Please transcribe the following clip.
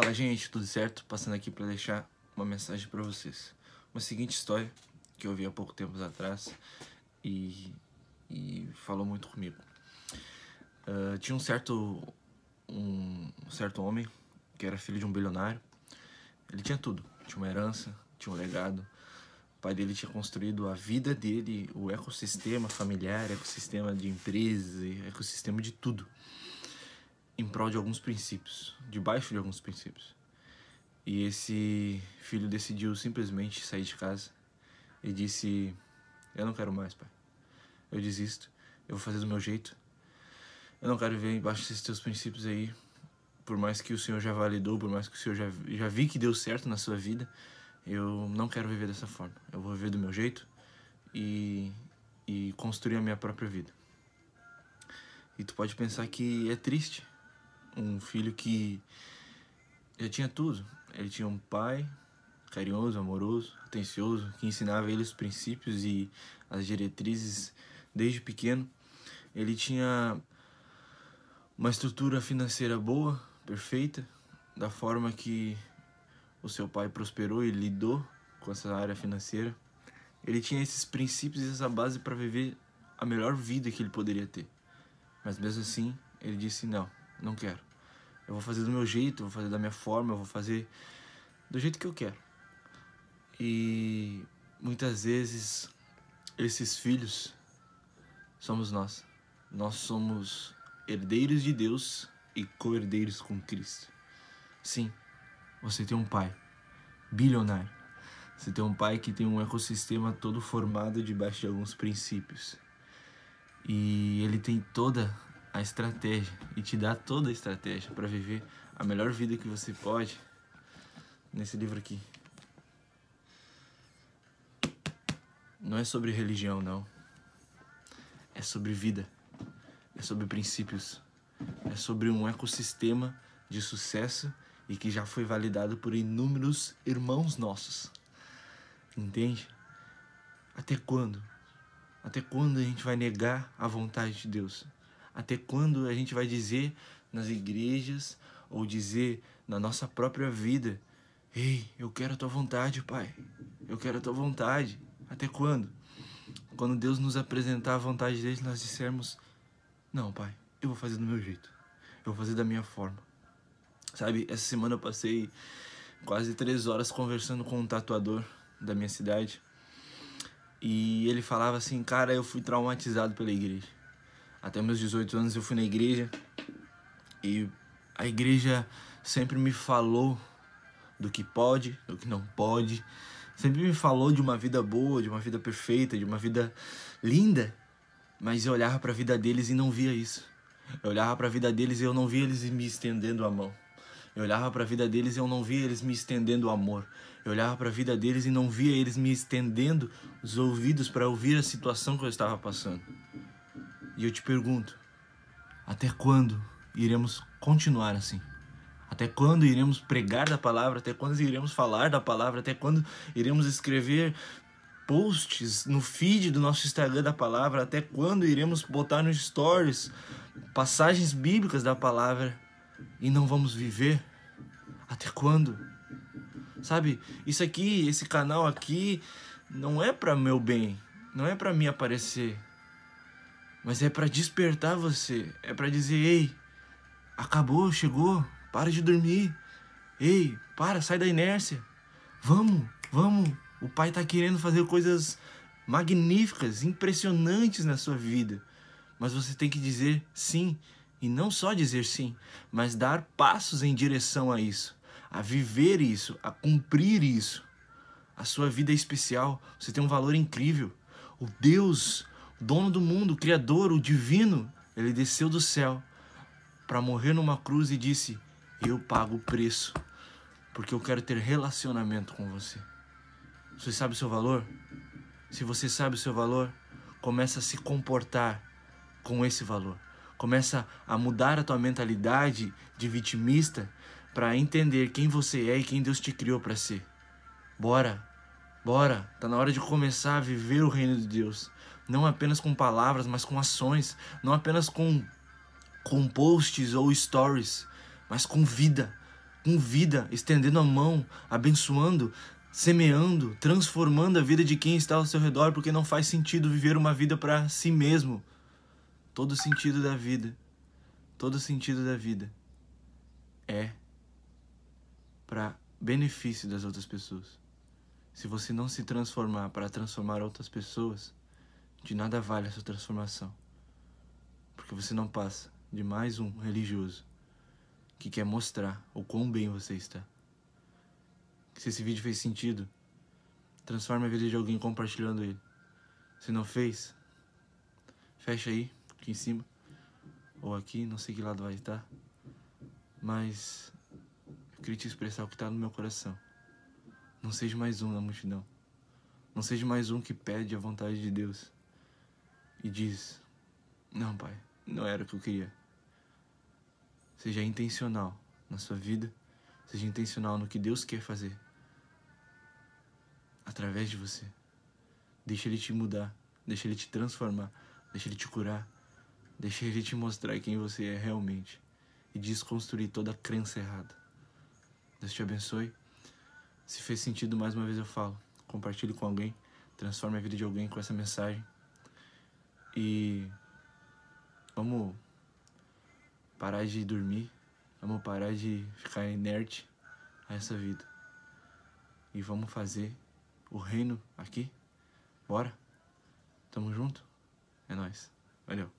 Fala, gente, tudo certo? Passando aqui para deixar uma mensagem para vocês. Uma seguinte história que eu vi há pouco tempo atrás e, e falou muito comigo. Uh, tinha um certo um, certo homem que era filho de um bilionário. Ele tinha tudo, tinha uma herança, tinha um legado. O pai dele tinha construído a vida dele, o ecossistema familiar, ecossistema de empresa, ecossistema de tudo em prol de alguns princípios, debaixo de alguns princípios. E esse filho decidiu simplesmente sair de casa e disse: Eu não quero mais, pai. Eu desisto. Eu vou fazer do meu jeito. Eu não quero viver embaixo desses teus princípios aí. Por mais que o Senhor já validou, por mais que o Senhor já, já vi que deu certo na sua vida, eu não quero viver dessa forma. Eu vou viver do meu jeito e, e construir a minha própria vida. E tu pode pensar que é triste um filho que já tinha tudo. Ele tinha um pai carinhoso, amoroso, atencioso, que ensinava ele os princípios e as diretrizes desde pequeno. Ele tinha uma estrutura financeira boa, perfeita, da forma que o seu pai prosperou e lidou com essa área financeira. Ele tinha esses princípios e essa base para viver a melhor vida que ele poderia ter. Mas mesmo assim, ele disse: Não, não quero. Eu vou fazer do meu jeito, vou fazer da minha forma, eu vou fazer do jeito que eu quero. E muitas vezes esses filhos somos nós. Nós somos herdeiros de Deus e co-herdeiros com Cristo. Sim, você tem um pai bilionário. Você tem um pai que tem um ecossistema todo formado debaixo de alguns princípios. E ele tem toda a estratégia e te dá toda a estratégia para viver a melhor vida que você pode nesse livro aqui. Não é sobre religião, não. É sobre vida. É sobre princípios. É sobre um ecossistema de sucesso e que já foi validado por inúmeros irmãos nossos. Entende? Até quando? Até quando a gente vai negar a vontade de Deus? Até quando a gente vai dizer nas igrejas ou dizer na nossa própria vida: Ei, eu quero a tua vontade, Pai. Eu quero a tua vontade. Até quando? Quando Deus nos apresentar a vontade dele, nós dissermos: Não, Pai, eu vou fazer do meu jeito. Eu vou fazer da minha forma. Sabe, essa semana eu passei quase três horas conversando com um tatuador da minha cidade. E ele falava assim, cara, eu fui traumatizado pela igreja. Até meus 18 anos eu fui na igreja e a igreja sempre me falou do que pode, do que não pode. Sempre me falou de uma vida boa, de uma vida perfeita, de uma vida linda. Mas eu olhava para a vida deles e não via isso. Eu olhava para a vida deles e eu não via eles me estendendo a mão. Eu olhava para a vida deles e eu não via eles me estendendo o amor. Eu olhava para a vida deles e não via eles me estendendo os ouvidos para ouvir a situação que eu estava passando. E eu te pergunto: até quando iremos continuar assim? Até quando iremos pregar da palavra? Até quando iremos falar da palavra? Até quando iremos escrever posts no feed do nosso Instagram da palavra? Até quando iremos botar nos stories passagens bíblicas da palavra e não vamos viver? Até quando? Sabe, isso aqui, esse canal aqui, não é para meu bem, não é para mim aparecer, mas é para despertar você, é para dizer, ei, acabou, chegou, para de dormir. Ei, para, sai da inércia. Vamos, vamos. O pai está querendo fazer coisas magníficas, impressionantes na sua vida. Mas você tem que dizer sim, e não só dizer sim, mas dar passos em direção a isso, a viver isso, a cumprir isso. A sua vida é especial, você tem um valor incrível. O Deus dono do mundo, o Criador, o Divino, ele desceu do céu para morrer numa cruz e disse: Eu pago o preço, porque eu quero ter relacionamento com você. Você sabe o seu valor? Se você sabe o seu valor, começa a se comportar com esse valor. Começa a mudar a tua mentalidade de vitimista para entender quem você é e quem Deus te criou para ser. Bora, bora, tá na hora de começar a viver o reino de Deus não apenas com palavras, mas com ações, não apenas com, com posts ou stories, mas com vida, com vida, estendendo a mão, abençoando, semeando, transformando a vida de quem está ao seu redor, porque não faz sentido viver uma vida para si mesmo. Todo sentido da vida, todo sentido da vida é para benefício das outras pessoas. Se você não se transformar para transformar outras pessoas, de nada vale essa transformação. Porque você não passa de mais um religioso que quer mostrar o quão bem você está. Se esse vídeo fez sentido, transforme a vida de alguém compartilhando ele. Se não fez, fecha aí, aqui em cima. Ou aqui, não sei que lado vai estar. Mas eu queria te expressar o que está no meu coração. Não seja mais um na multidão. Não seja mais um que pede a vontade de Deus e diz: Não, pai, não era o que eu queria. Seja intencional na sua vida, seja intencional no que Deus quer fazer através de você. Deixa Ele te mudar, deixa Ele te transformar, deixa Ele te curar, deixa Ele te mostrar quem você é realmente e desconstruir toda a crença errada. Deus te abençoe. Se fez sentido, mais uma vez eu falo, compartilhe com alguém, transforme a vida de alguém com essa mensagem. E vamos parar de dormir, vamos parar de ficar inerte a essa vida. E vamos fazer o reino aqui. Bora? Tamo junto? É nóis. Valeu.